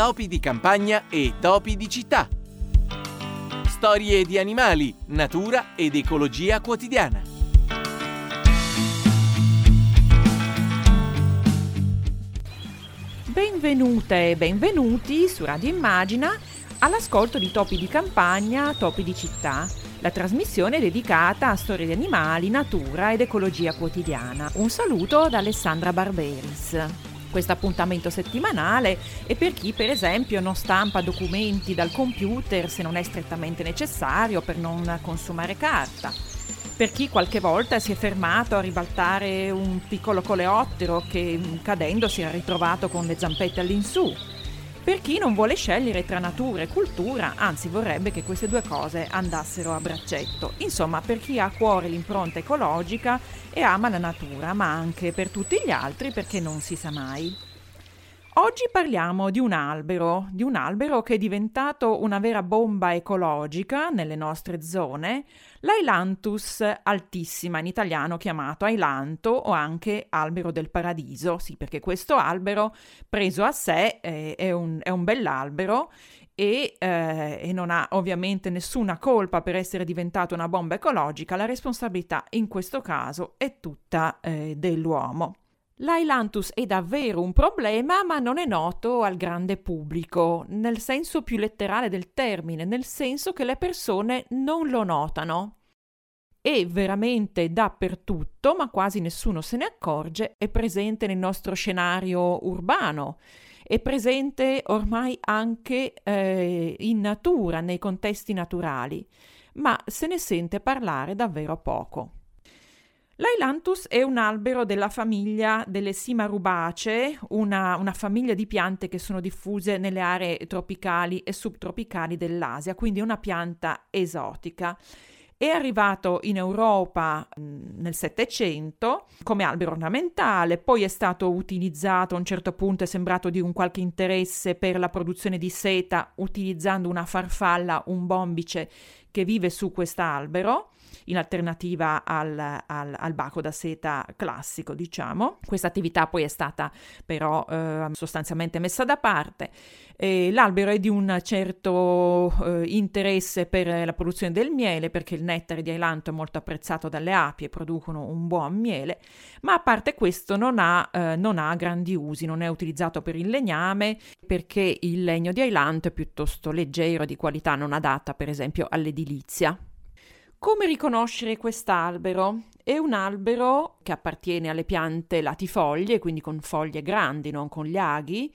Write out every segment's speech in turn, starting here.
topi di campagna e topi di città. Storie di animali, natura ed ecologia quotidiana. Benvenute e benvenuti su Radio Immagina all'ascolto di Topi di campagna, Topi di città, la trasmissione dedicata a storie di animali, natura ed ecologia quotidiana. Un saluto da Alessandra Barberis questo appuntamento settimanale e per chi per esempio non stampa documenti dal computer se non è strettamente necessario per non consumare carta. Per chi qualche volta si è fermato a ribaltare un piccolo coleottero che cadendo si era ritrovato con le zampette all'insù per chi non vuole scegliere tra natura e cultura, anzi vorrebbe che queste due cose andassero a braccetto. Insomma, per chi ha a cuore l'impronta ecologica e ama la natura, ma anche per tutti gli altri perché non si sa mai. Oggi parliamo di un albero, di un albero che è diventato una vera bomba ecologica nelle nostre zone, l'Ailanthus altissima, in italiano chiamato ailanto o anche albero del paradiso, sì perché questo albero preso a sé eh, è, un, è un bell'albero e, eh, e, non ha ovviamente nessuna colpa per essere diventato una bomba ecologica, la responsabilità in questo caso è tutta eh, dell'uomo. L'Ailanthus è davvero un problema, ma non è noto al grande pubblico, nel senso più letterale del termine, nel senso che le persone non lo notano. È veramente dappertutto, ma quasi nessuno se ne accorge, è presente nel nostro scenario urbano, è presente ormai anche eh, in natura, nei contesti naturali, ma se ne sente parlare davvero poco. L'Ailanthus è un albero della famiglia delle Simarubacee, una, una, famiglia di piante che sono diffuse nelle aree tropicali e subtropicali dell'Asia, quindi una pianta esotica. È arrivato in Europa mh, nel Settecento come albero ornamentale, poi è stato utilizzato a un certo punto, è sembrato di un qualche interesse per la produzione di seta utilizzando una farfalla, un bombice che vive su quest'albero in alternativa al, al, al, baco da seta classico, diciamo. Questa attività poi è stata però eh, sostanzialmente messa da parte. E l'albero è di un certo eh, interesse per la produzione del miele, perché il nettare di ailanto è molto apprezzato dalle api e producono un buon miele, ma a parte questo non ha, eh, non ha grandi usi, non è utilizzato per il legname, perché il legno di ailanto è piuttosto leggero, di qualità non adatta per esempio all'edilizia. Come riconoscere quest'albero? È un albero che appartiene alle piante latifoglie, quindi con foglie grandi, non con gli aghi.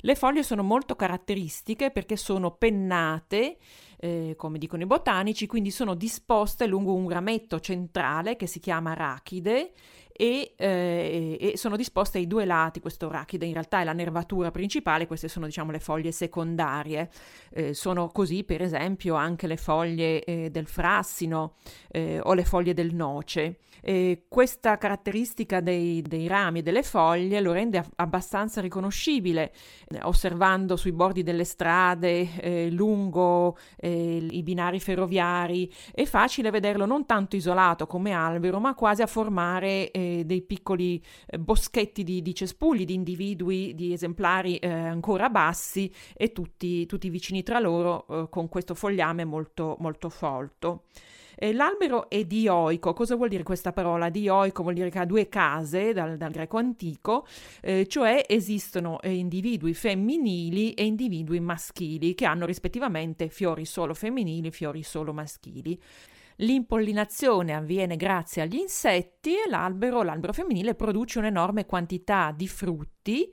Le foglie sono molto caratteristiche perché sono pennate, eh, come dicono i botanici, quindi sono disposte lungo un rametto centrale che si chiama rachide e, eh, e, sono disposte ai due lati, questo rachide in realtà è la nervatura principale, queste sono diciamo le foglie secondarie, eh, sono così per esempio anche le foglie eh, del frassino eh, o le foglie del noce. questa caratteristica dei, dei, rami e delle foglie lo rende abbastanza riconoscibile, eh, osservando sui bordi delle strade, eh, lungo i binari ferroviari, è facile vederlo non tanto isolato come albero, ma quasi a formare dei piccoli eh, boschetti di, di, cespugli, di individui, di esemplari eh, ancora bassi e tutti, tutti vicini tra loro eh, con questo fogliame molto, molto folto. Eh, l'albero è dioico, cosa vuol dire questa parola? Dioico vuol dire che ha due case dal, dal greco antico, eh, cioè esistono eh, individui femminili e individui maschili che hanno rispettivamente fiori solo femminili e fiori solo maschili. L'impollinazione avviene grazie agli insetti e l'albero, l'albero femminile, produce un'enorme quantità di frutti,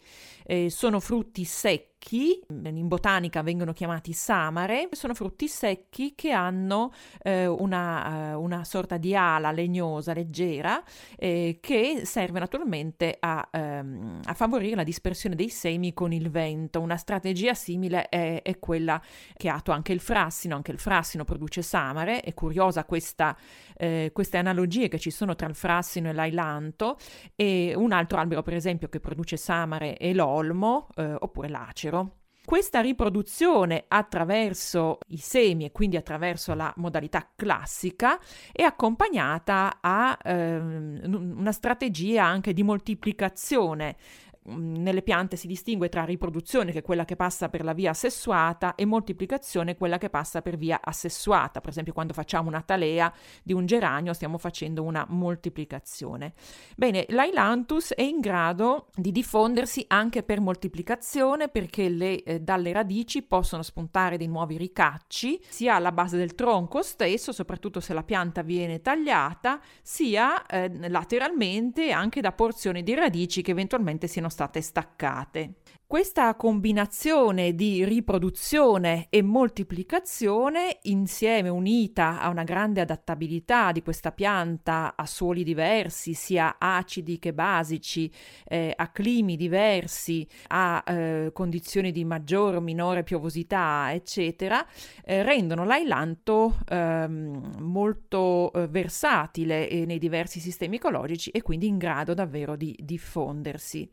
eh, sono frutti secchi secchi, in botanica vengono chiamati samare, sono frutti secchi che hanno eh, una, uh, una, sorta di ala legnosa, leggera, eh, che serve naturalmente a, um, a, favorire la dispersione dei semi con il vento. Una strategia simile è, è, quella che ha attua anche il frassino, anche il frassino produce samare, è curiosa questa, eh, queste analogie che ci sono tra il frassino e l'ailanto, e un altro albero per esempio che produce samare è l'olmo eh, oppure l'acero. Questa riproduzione attraverso i semi e quindi attraverso la modalità classica è accompagnata a ehm, una strategia anche di moltiplicazione nelle piante si distingue tra riproduzione, che è quella che passa per la via sessuata, e moltiplicazione, quella che passa per via assessuata. Per esempio, quando facciamo una talea di un geranio, stiamo facendo una moltiplicazione. Bene, l'ailanthus è in grado di diffondersi anche per moltiplicazione perché le, eh, dalle radici possono spuntare dei nuovi ricacci, sia alla base del tronco stesso, soprattutto se la pianta viene tagliata, sia eh, lateralmente anche da porzioni di radici che eventualmente siano state staccate. Questa combinazione di riproduzione e moltiplicazione, insieme unita a una grande adattabilità di questa pianta a suoli diversi, sia acidi che basici, eh, a climi diversi, a eh, condizioni di maggiore o minore piovosità, eccetera, eh, rendono l'ailanto ehm, molto eh, versatile eh, nei diversi sistemi ecologici e quindi in grado davvero di diffondersi.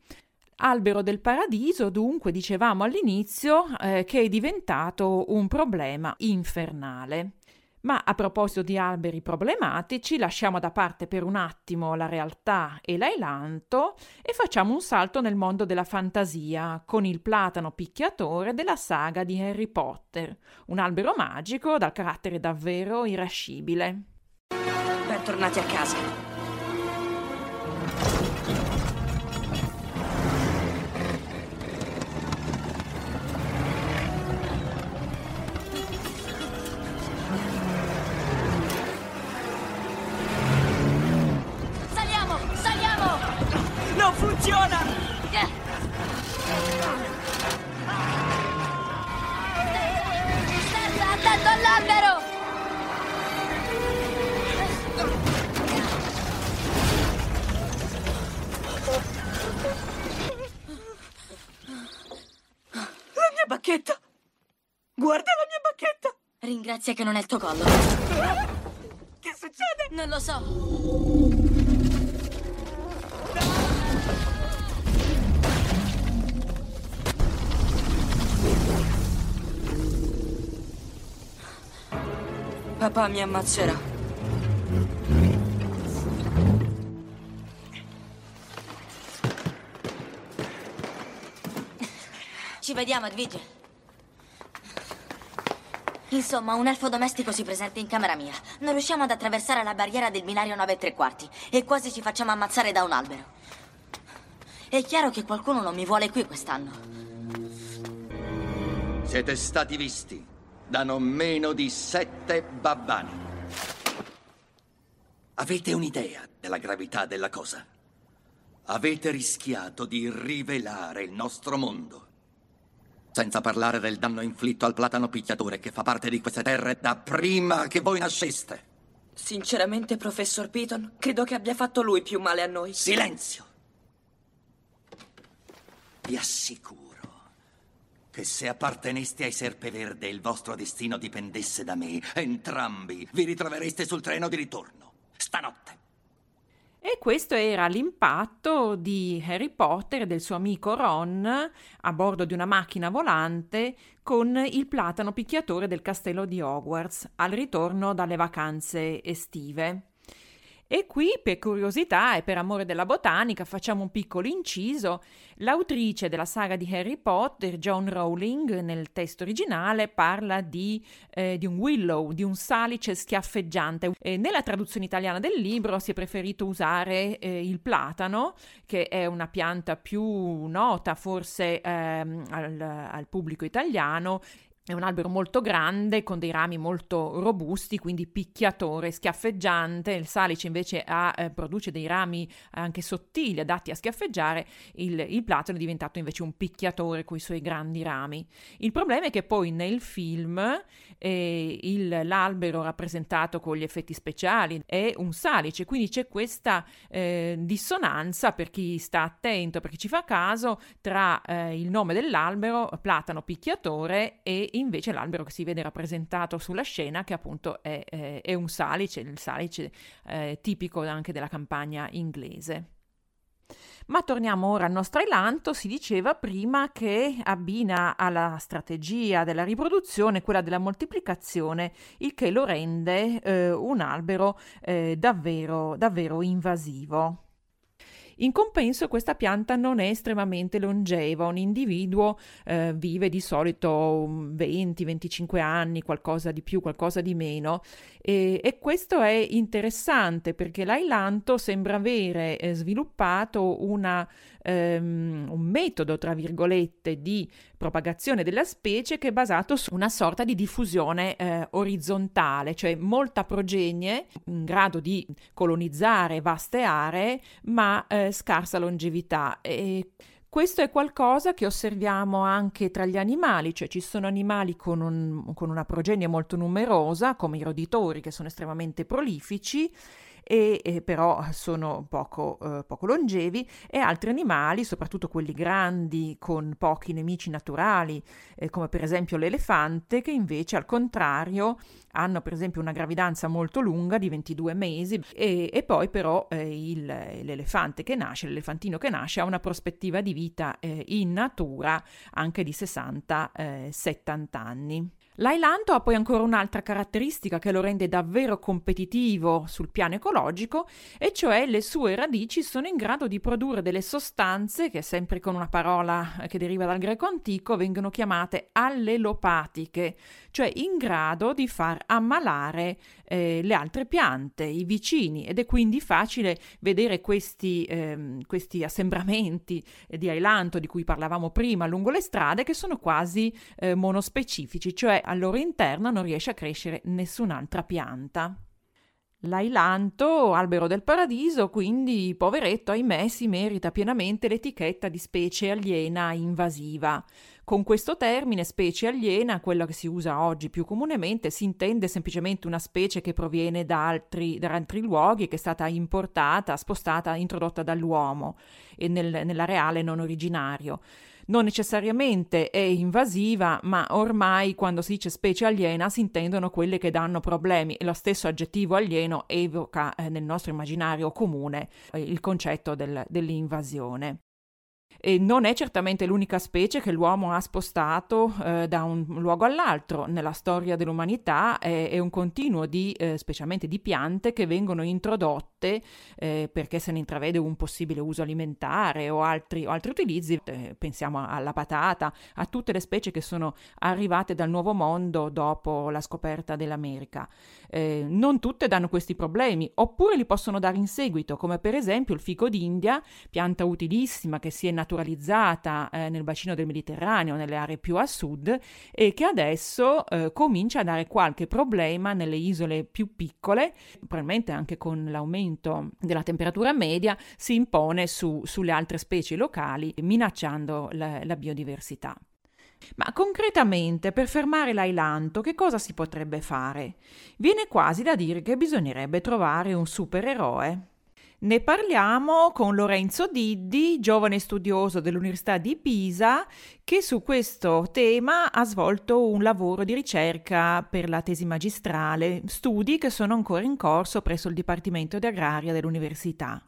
Albero del paradiso, dunque, dicevamo all'inizio, eh, che è diventato un problema infernale. Ma a proposito di alberi problematici, lasciamo da parte per un attimo la realtà e l'ailanto e facciamo un salto nel mondo della fantasia con il platano picchiatore della saga di Harry Potter, un albero magico dal carattere davvero irascibile. Bentornati a casa. Ringrazia che non è il tuo collo. Che succede? Non lo so. Papà mi ammazzerà. Ci vediamo, Edvige. Insomma, un elfo domestico si presenta in camera mia. Non riusciamo ad attraversare la barriera del binario 9 e tre quarti e quasi ci facciamo ammazzare da un albero. È chiaro che qualcuno non mi vuole qui quest'anno. Siete stati visti da non meno di sette babbani. Avete un'idea della gravità della cosa? Avete rischiato di rivelare il nostro mondo senza parlare del danno inflitto al platano picchiatore che fa parte di queste terre da prima che voi nasceste. Sinceramente, professor Piton, credo che abbia fatto lui più male a noi. Silenzio! Vi assicuro che se apparteneste ai Serpeverde e il vostro destino dipendesse da me, entrambi vi ritrovereste sul treno di ritorno. Stanotte. Questo era l'impatto di Harry Potter e del suo amico Ron a bordo di una macchina volante con il platano picchiatore del castello di Hogwarts al ritorno dalle vacanze estive. E qui, per curiosità e per amore della botanica, facciamo un piccolo inciso. L'autrice della saga di Harry Potter, John Rowling, nel testo originale parla di, eh, di un willow, di un salice schiaffeggiante. E nella traduzione italiana del libro si è preferito usare eh, il platano, che è una pianta più nota forse ehm, al, al pubblico italiano è un albero molto grande con dei rami molto robusti, quindi picchiatore, schiaffeggiante. Il salice invece ha, eh, produce dei rami anche sottili, adatti a schiaffeggiare. Il, il platano è diventato invece un picchiatore con i suoi grandi rami. Il problema è che poi nel film eh, il, l'albero rappresentato con gli effetti speciali è un salice, quindi c'è questa eh, dissonanza per chi sta attento, per chi ci fa caso, tra eh, il nome dell'albero, platano picchiatore, e invece l'albero che si vede rappresentato sulla scena, che appunto è, è, è un salice, il salice eh, tipico anche della campagna inglese. Ma torniamo ora al nostro elanto, si diceva prima che abbina alla strategia della riproduzione quella della moltiplicazione, il che lo rende eh, un albero eh, davvero, davvero invasivo. In compenso questa pianta non è estremamente longeva, un individuo eh, vive di solito 20-25 anni, qualcosa di più, qualcosa di meno. E, e questo è interessante perché l'ailanto sembra avere eh, sviluppato una, ehm, un metodo, tra virgolette, di propagazione della specie che è basato su una sorta di diffusione eh, orizzontale, cioè molta progenie in grado di colonizzare vaste aree, ma eh, scarsa longevità. E questo è qualcosa che osserviamo anche tra gli animali, cioè ci sono animali con, un, con una progenie molto numerosa, come i roditori, che sono estremamente prolifici, e, e però sono poco, eh, poco, longevi e altri animali, soprattutto quelli grandi con pochi nemici naturali, eh, come per esempio l'elefante, che invece al contrario hanno per esempio una gravidanza molto lunga di 22 mesi e, e poi però eh, il, l'elefante che nasce, l'elefantino che nasce ha una prospettiva di vita eh, in natura anche di 60-70 eh, anni. L'ailanto ha poi ancora un'altra caratteristica che lo rende davvero competitivo sul piano ecologico, e cioè le sue radici sono in grado di produrre delle sostanze che, sempre con una parola che deriva dal greco antico, vengono chiamate allelopatiche, cioè in grado di far ammalare eh, le altre piante, i vicini, ed è quindi facile vedere questi, eh, questi assembramenti di ailanto di cui parlavamo prima lungo le strade che sono quasi eh, monospecifici, cioè al loro interno non riesce a crescere nessun'altra pianta. L'ailanto, albero del paradiso, quindi poveretto, ahimè, si merita pienamente l'etichetta di specie aliena invasiva. Con questo termine, specie aliena, quello che si usa oggi più comunemente, si intende semplicemente una specie che proviene da altri, da altri luoghi, che è stata importata, spostata, introdotta dall'uomo e nel, nell'areale non originario non necessariamente è invasiva, ma ormai quando si dice specie aliena si intendono quelle che danno problemi e lo stesso aggettivo alieno evoca eh, nel nostro immaginario comune eh, il concetto del, dell'invasione. E non è certamente l'unica specie che l'uomo ha spostato eh, da un luogo all'altro. Nella storia dell'umanità è, è un continuo di, eh, specialmente di piante, che vengono introdotte eh, perché se ne intravede un possibile uso alimentare o altri, o altri utilizzi. Eh, pensiamo alla patata, a tutte le specie che sono arrivate dal Nuovo Mondo dopo la scoperta dell'America. Eh, non tutte danno questi problemi, oppure li possono dare in seguito, come per esempio il fico d'India, pianta utilissima che si è naturalizzata eh, nel bacino del Mediterraneo, nelle aree più a sud, e che adesso eh, comincia a dare qualche problema nelle isole più piccole, probabilmente anche con l'aumento della temperatura media, si impone su, sulle altre specie locali, minacciando la, la biodiversità. Ma concretamente, per fermare l'ailanto, che cosa si potrebbe fare? Viene quasi da dire che bisognerebbe trovare un supereroe. Ne parliamo con Lorenzo Diddi, giovane studioso dell'Università di Pisa, che su questo tema ha svolto un lavoro di ricerca per la tesi magistrale, studi che sono ancora in corso presso il Dipartimento di Agraria dell'Università.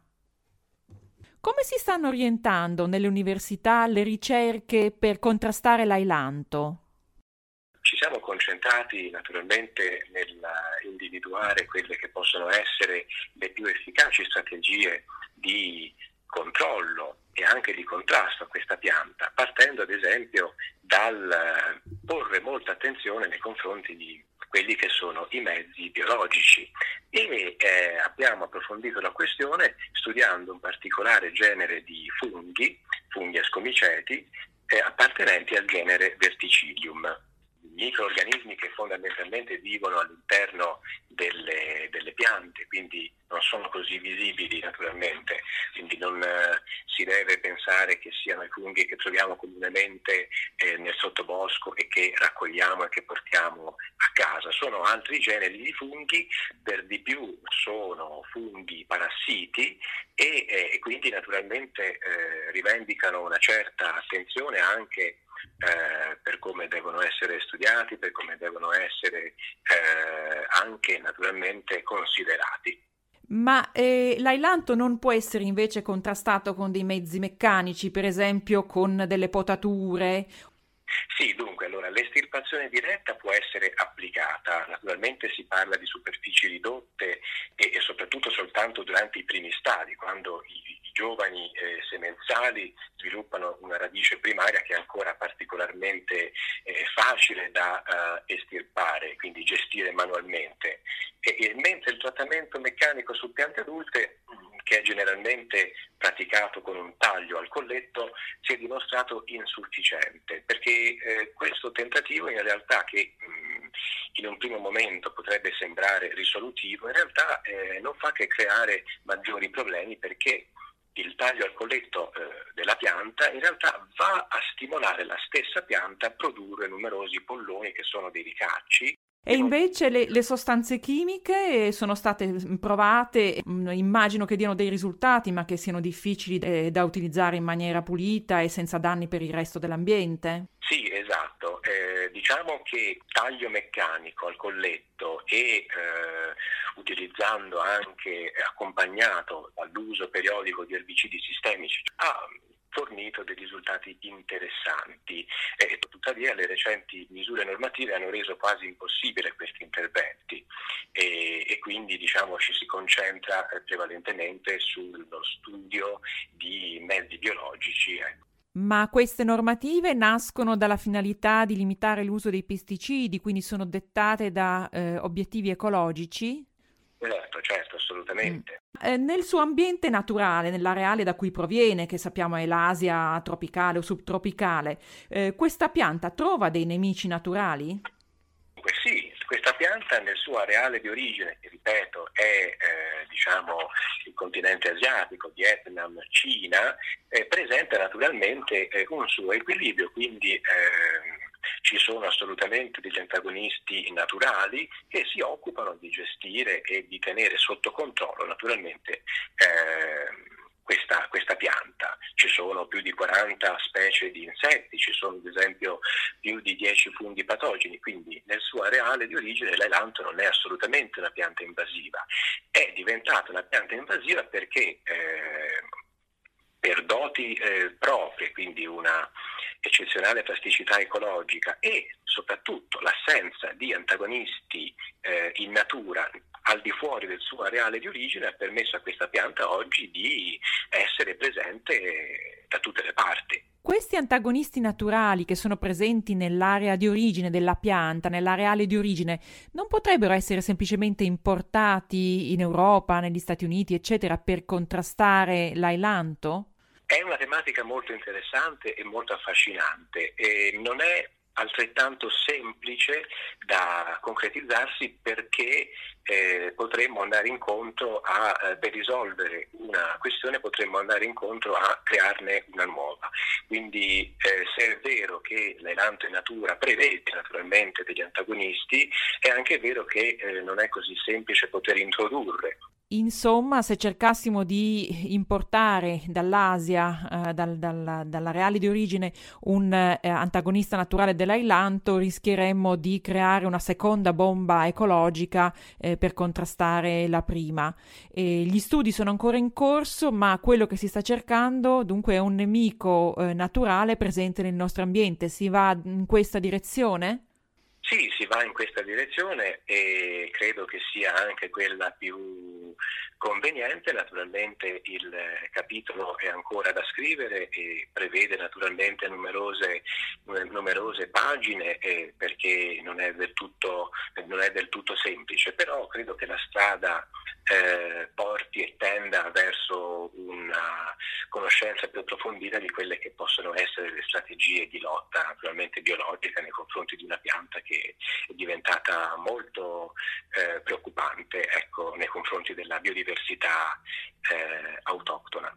Come si stanno orientando nelle università le ricerche per contrastare l'ailanto? Concentrati naturalmente nell'individuare quelle che possono essere le più efficaci strategie di controllo e anche di contrasto a questa pianta, partendo ad esempio dal porre molta attenzione nei confronti di quelli che sono i mezzi biologici. E eh, abbiamo approfondito la questione studiando un particolare genere di funghi, funghi ascomiceti, eh, appartenenti al genere Verticillium microorganismi che fondamentalmente vivono all'interno delle, delle, piante, quindi non sono così visibili naturalmente, quindi non eh, si deve pensare che siano i funghi che troviamo comunemente eh, nel sottobosco e che raccogliamo e che portiamo a casa, sono altri generi di funghi, per di più sono funghi parassiti e, eh, e quindi naturalmente eh, rivendicano una certa attenzione anche eh, per come devono essere studiati, per come devono essere eh, anche naturalmente considerati. Ma eh, l'ailanto non può essere invece contrastato con dei mezzi meccanici, per esempio con delle potature? Sì, dunque, allora l'estirpazione diretta può essere applicata, naturalmente si parla di superfici ridotte e, e soprattutto soltanto durante i primi stadi, quando i, giovani eh, semenzali sviluppano una radice primaria che è ancora particolarmente eh, facile da eh, estirpare, quindi gestire manualmente. E, e mentre il trattamento meccanico su piante adulte che è generalmente praticato con un taglio al colletto, si è dimostrato insufficiente, perché eh, questo tentativo in realtà che mh, in un primo momento potrebbe sembrare risolutivo, in realtà eh, non fa che creare maggiori problemi perché il taglio al colletto eh, della pianta in realtà va a stimolare la stessa pianta a produrre numerosi polloni che sono dei ricacci e invece le, le, sostanze chimiche sono state mm, provate, mm, immagino che diano dei risultati, ma che siano difficili eh, da utilizzare in maniera pulita e senza danni per il resto dell'ambiente? Sì, esatto. Eh, diciamo che taglio meccanico al colletto e eh, utilizzando anche accompagnato dall'uso periodico di erbicidi sistemici ha fornito dei risultati interessanti. Eh, tuttavia le recenti misure normative hanno reso quasi impossibile questi interventi e, e quindi diciamo, ci si concentra eh, prevalentemente sullo studio di mezzi biologici. Ecco. Ma queste normative nascono dalla finalità di limitare l'uso dei pesticidi, quindi sono dettate da eh, obiettivi ecologici? Certo, certo, assolutamente. Mm. Eh, nel suo ambiente naturale, nell'areale da cui proviene, che sappiamo è l'Asia tropicale o subtropicale, eh, questa pianta trova dei nemici naturali? Sì, questa pianta nel suo areale di origine, che ripeto è eh, diciamo, il continente asiatico, Vietnam, Cina, presenta naturalmente eh, un suo equilibrio, quindi ehm, ci sono assolutamente degli antagonisti naturali che si occupano di gestire e di tenere sotto controllo naturalmente eh, questa, questa, pianta. Ci sono più di 40 specie di insetti, ci sono ad esempio più di 10 funghi patogeni, quindi nel suo areale di origine l'ailanto non è assolutamente una pianta invasiva. È diventata una pianta invasiva perché eh, per doti eh, proprie, quindi una eccezionale plasticità ecologica e soprattutto l'assenza di antagonisti eh, in natura al di fuori del suo areale di origine ha permesso a questa pianta oggi di essere presente da tutte le parti. Questi antagonisti naturali che sono presenti nell'area di origine della pianta, nell'areale di origine, non potrebbero essere semplicemente importati in Europa, negli Stati Uniti, eccetera, per contrastare l'ailanto? È una tematica molto interessante e molto affascinante e non è altrettanto semplice da concretizzarsi perché eh, potremmo andare incontro a, eh, per risolvere una questione potremmo andare incontro a crearne una nuova. Quindi eh, se è vero che l'elanto in natura prevede naturalmente degli antagonisti, è anche vero che eh, non è così semplice poter introdurre Insomma, se cercassimo di importare dall'Asia, eh, dal, dal, dall'areale di origine, un eh, antagonista naturale dell'ailanto, rischieremmo di creare una seconda bomba ecologica eh, per contrastare la prima. E gli studi sono ancora in corso, ma quello che si sta cercando dunque è un nemico eh, naturale presente nel nostro ambiente. Si va in questa direzione? Sì, si va in questa direzione e credo che sia anche quella più conveniente. Naturalmente il capitolo è ancora da scrivere e prevede naturalmente numerose, numerose pagine eh, perché non è, tutto, non è, del tutto, semplice, però credo che la strada eh, porti e tenda verso una conoscenza più approfondita di quelle che possono essere le strategie di lotta naturalmente biologica nei confronti di una pianta che è diventata molto eh, preoccupante ecco, nei confronti della biodiversità eh, autoctona.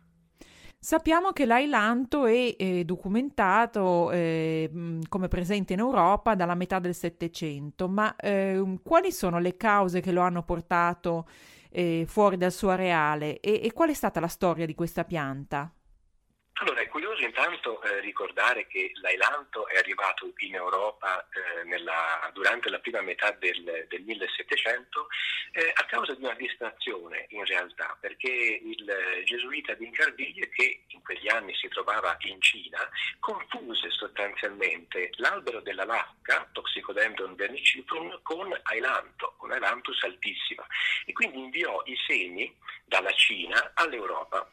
Sappiamo che l'ailanto è eh, documentato eh, come presente in Europa dalla metà del Settecento, ma eh, quali sono le cause che lo hanno portato eh, fuori dal suo areale e, e qual è stata la storia di questa pianta? Allora, è curioso intanto eh, ricordare che l'ailanto è arrivato in Europa eh, nella, durante la prima metà del, del 1700 eh, a causa di una distrazione in realtà, perché il gesuita di che in quegli anni si trovava in Cina, confuse sostanzialmente l'albero della lacca, Toxicodendron vernicifrum, con ailanto, con ailantus altissima, e quindi inviò i semi dalla Cina all'Europa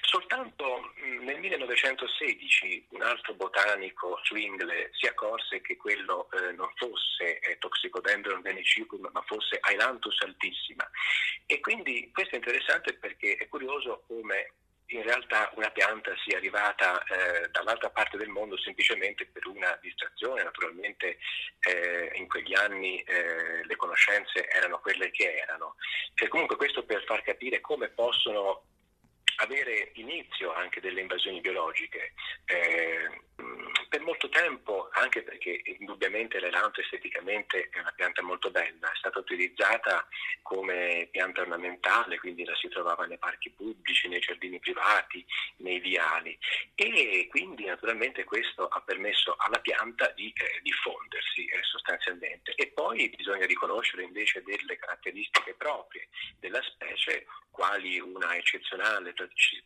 Soltanto mm, nel 1916 un altro botanico Zwingle si accorse che quello eh, non fosse eh, Toxicodendron venicicum ma fosse Ailanthus altissima e quindi questo è interessante perché è curioso come in realtà una pianta sia arrivata eh, dall'altra parte del mondo semplicemente per una distrazione. Naturalmente eh, in quegli anni eh, le conoscenze erano quelle che erano. E comunque questo per far capire come possono avere inizio anche delle invasioni biologiche. Eh, per molto tempo, anche perché indubbiamente l'elanto esteticamente è una pianta molto bella, è stata utilizzata come pianta ornamentale, quindi la si trovava nei parchi pubblici, nei giardini privati, nei viali. E quindi naturalmente questo ha permesso alla pianta di eh, diffondersi eh, sostanzialmente. E poi bisogna riconoscere invece delle caratteristiche proprie della specie quali una eccezionale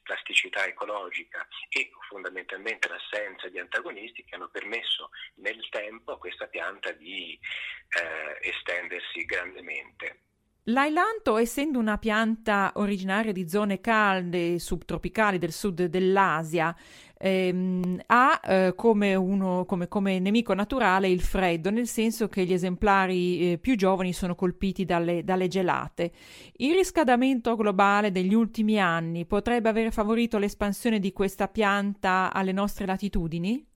plasticità ecologica e fondamentalmente l'assenza di antagonisti che hanno permesso nel tempo a questa pianta di eh, estendersi grandemente. L'ailanto, essendo una pianta originaria di zone calde subtropicali del sud dell'Asia, ehm, ha eh, come, uno, come, come, nemico naturale il freddo, nel senso che gli esemplari eh, più giovani sono colpiti dalle, dalle gelate. Il riscaldamento globale degli ultimi anni potrebbe aver favorito l'espansione di questa pianta alle nostre latitudini?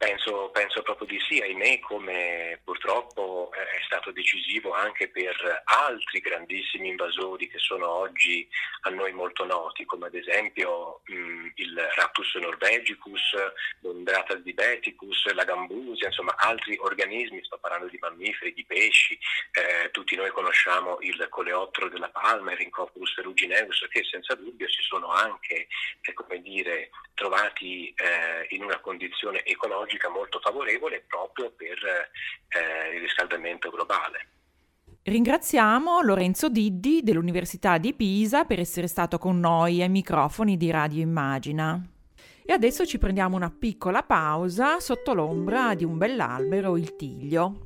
Penso, penso, proprio di sì, ahimè, come stato decisivo anche per altri grandissimi invasori che sono oggi a noi molto noti, come ad esempio mh, il Raptus norvegicus, l'Undrata dibeticus, la gambusia, insomma altri organismi, sto parlando di mammiferi, di pesci, eh, tutti noi conosciamo il coleottero della palma, il Rhynchophorus ferrugineus, che senza dubbio si sono anche, eh, come dire, trovati eh, in una condizione ecologica molto favorevole proprio per eh, il riscaldamento globale. Ringraziamo Lorenzo Diddi dell'Università di Pisa per essere stato con noi ai microfoni di Radio Immagina. E adesso ci prendiamo una piccola pausa sotto l'ombra di un bell'albero, il tiglio.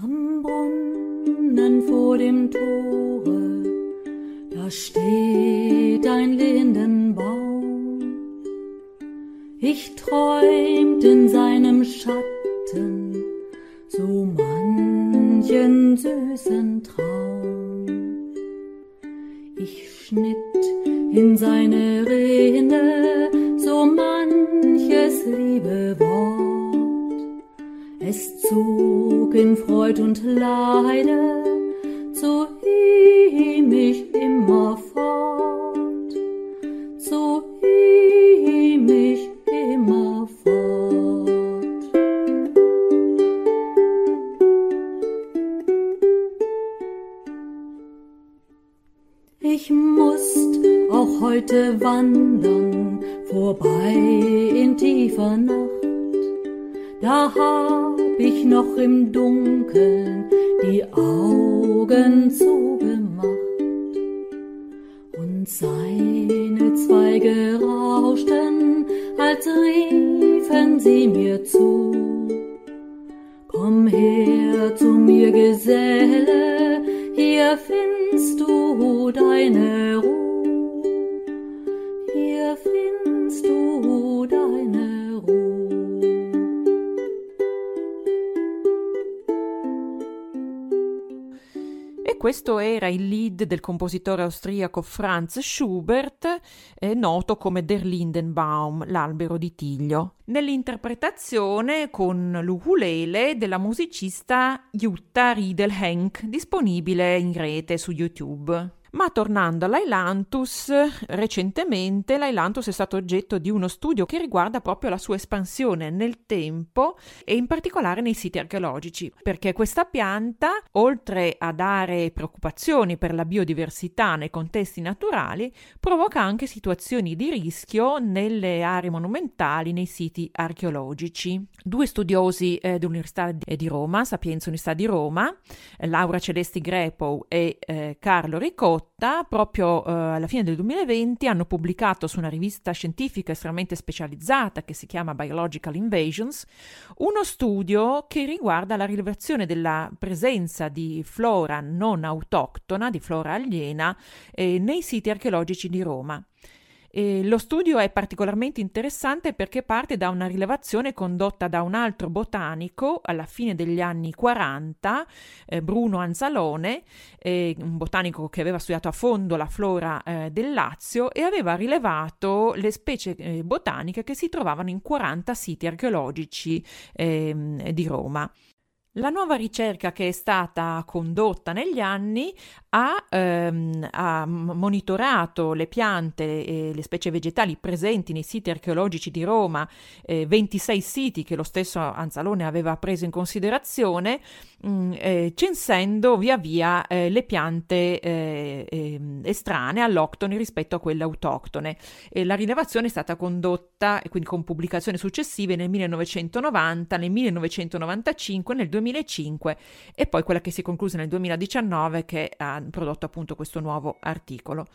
Am Brunnen vor dem Tore Da steht ein Lindenbaum. Ich träumt in seinem Schatten so manchen süßen Traum. Ich schnitt in seine Rinde so manches liebe Wort. Es zog in Freud und Leide zu ihm ich immer fort, heute wandern, vorbei in tiefer Nacht, da hab ich noch im Dunkeln die Augen zugemacht und seine Zweige rauschten, als riefen sie mir zu. Komm her zu mir, Geselle, hier findest du deine Ruhe, questo era il lead del compositore austriaco Franz Schubert, eh, noto come Der Lindenbaum, l'albero di Tiglio, nell'interpretazione con l'ukulele della musicista Jutta Riedelhenk, disponibile in rete su YouTube. Ma tornando all'Ailanthus, recentemente l'Ailanthus è stato oggetto di uno studio che riguarda proprio la sua espansione nel tempo e in particolare nei siti archeologici, perché questa pianta, oltre a dare preoccupazioni per la biodiversità nei contesti naturali, provoca anche situazioni di rischio nelle aree monumentali, nei siti archeologici. Due studiosi eh, dell'Università di Roma, Sapienza Università di Roma, Laura Celesti Grepo e eh, Carlo Riccò, condotta, proprio eh, alla fine del 2020 hanno pubblicato su una rivista scientifica estremamente specializzata che si chiama Biological Invasions uno studio che riguarda la rilevazione della presenza di flora non autoctona, di flora aliena, eh, nei siti archeologici di Roma. E lo studio è particolarmente interessante perché parte da una rilevazione condotta da un altro botanico alla fine degli anni 40, eh, Bruno Anzalone, eh, un botanico che aveva studiato a fondo la flora eh, del Lazio e aveva rilevato le specie eh, botaniche che si trovavano in 40 siti archeologici ehm, di Roma. La nuova ricerca che è stata condotta negli anni ha, ehm, ha, monitorato le piante e le specie vegetali presenti nei siti archeologici di Roma, eh, 26 siti che lo stesso Anzalone aveva preso in considerazione, mh, mm, eh, censendo via via eh, le piante eh, ehm, estranee all'octone rispetto a quelle autoctone. la rilevazione è stata condotta, quindi con pubblicazioni successive, nel 1990, nel 1995, nel 2000 2005 e poi quella che si è conclusa nel 2019 che ha prodotto appunto questo nuovo articolo.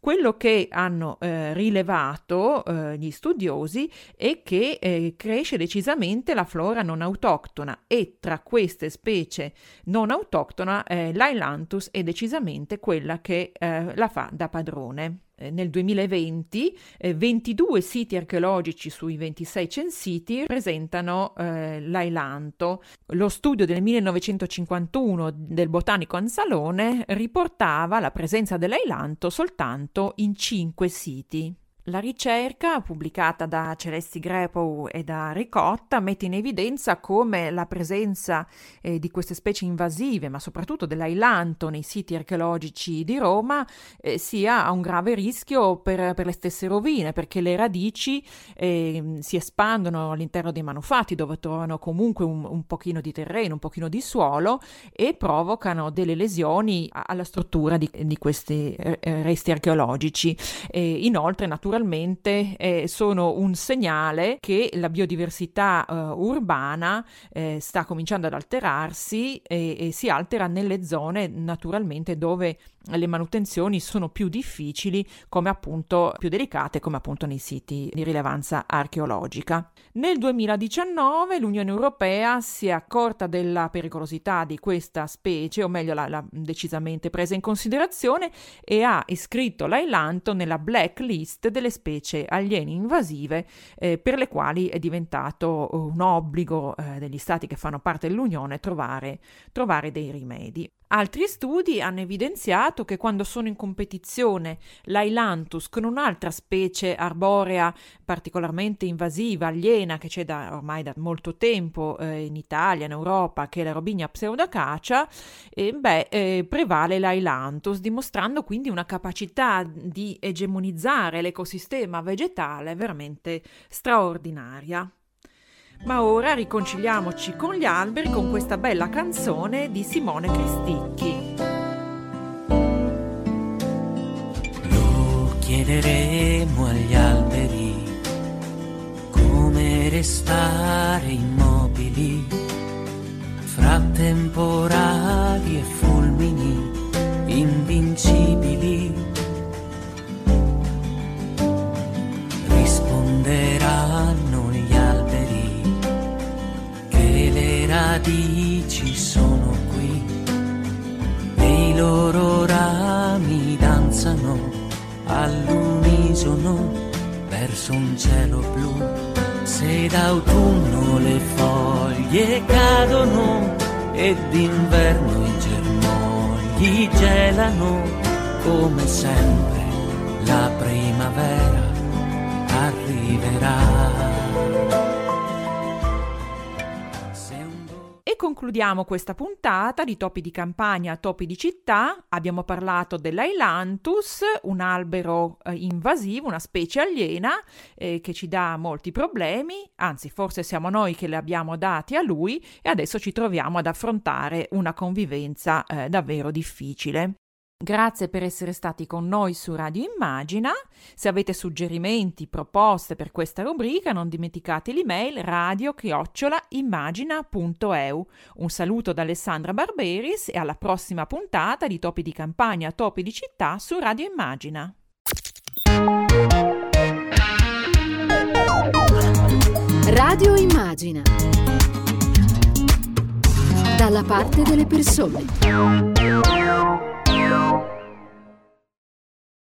Quello che hanno eh, rilevato eh, gli studiosi è che eh, cresce decisamente la flora non autoctona e tra queste specie non autoctona eh, l'Ailanthus è decisamente quella che eh, la fa da padrone. Eh, nel 2020 eh, 22 siti archeologici sui 26 censiti presentano eh, l'ailanto. Lo studio del 1951 del botanico Anzalone riportava la presenza dell'ailanto soltanto in 5 siti. La ricerca, pubblicata da Celesti Grepo e da Ricotta, mette in evidenza come la presenza eh, di queste specie invasive, ma soprattutto dell'ailanto nei siti archeologici di Roma, eh, sia un grave rischio per, per, le stesse rovine, perché le radici eh, si espandono all'interno dei manufatti, dove trovano comunque un, un, pochino di terreno, un pochino di suolo, e provocano delle lesioni alla struttura di, di questi eh, resti archeologici. inoltre, naturalmente, naturalmente eh, sono un segnale che la biodiversità eh, urbana eh, sta cominciando ad alterarsi e, e si altera nelle zone naturalmente dove le manutenzioni sono più difficili, come appunto più delicate, come appunto nei siti di rilevanza archeologica. Nel 2019 l'Unione Europea si è accorta della pericolosità di questa specie, o meglio l'ha, decisamente presa in considerazione e ha iscritto l'ailanto nella blacklist delle specie aliene invasive eh, per le quali è diventato un obbligo eh, degli stati che fanno parte dell'Unione trovare, trovare dei rimedi. Altri studi hanno evidenziato che quando sono in competizione l'Ailanthus con un'altra specie arborea particolarmente invasiva, aliena, che c'è da, ormai da molto tempo eh, in Italia, in Europa, che è la Robinia pseudacacia, eh, beh, eh, prevale l'Ailanthus, dimostrando quindi una capacità di egemonizzare l'ecosistema vegetale veramente straordinaria. Ma ora riconciliamoci con gli alberi con questa bella canzone di Simone Cristicchi. Lo chiederemo agli alberi come restare immobili fra temporali e fulmini invincibili. Radici sono qui e i loro rami danzano all'unisono verso un cielo blu. Se d'autunno le foglie cadono e d'inverno i germogli gelano, come sempre la primavera arriverà. Concludiamo questa puntata di Topi di campagna, Topi di città. Abbiamo parlato dell'Ailanthus, un albero eh, invasivo, una specie aliena eh, che ci dà molti problemi, anzi forse siamo noi che le abbiamo dati a lui e adesso ci troviamo ad affrontare una convivenza eh, davvero difficile. Grazie per essere stati con noi su Radio Immagina. Se avete suggerimenti, proposte per questa rubrica, non dimenticate l'email radio-immagina.eu. Un saluto da Alessandra Barberis e alla prossima puntata di Topi di Campagna, Topi di Città su Radio Immagina. Radio Immagina. Dalla parte delle persone.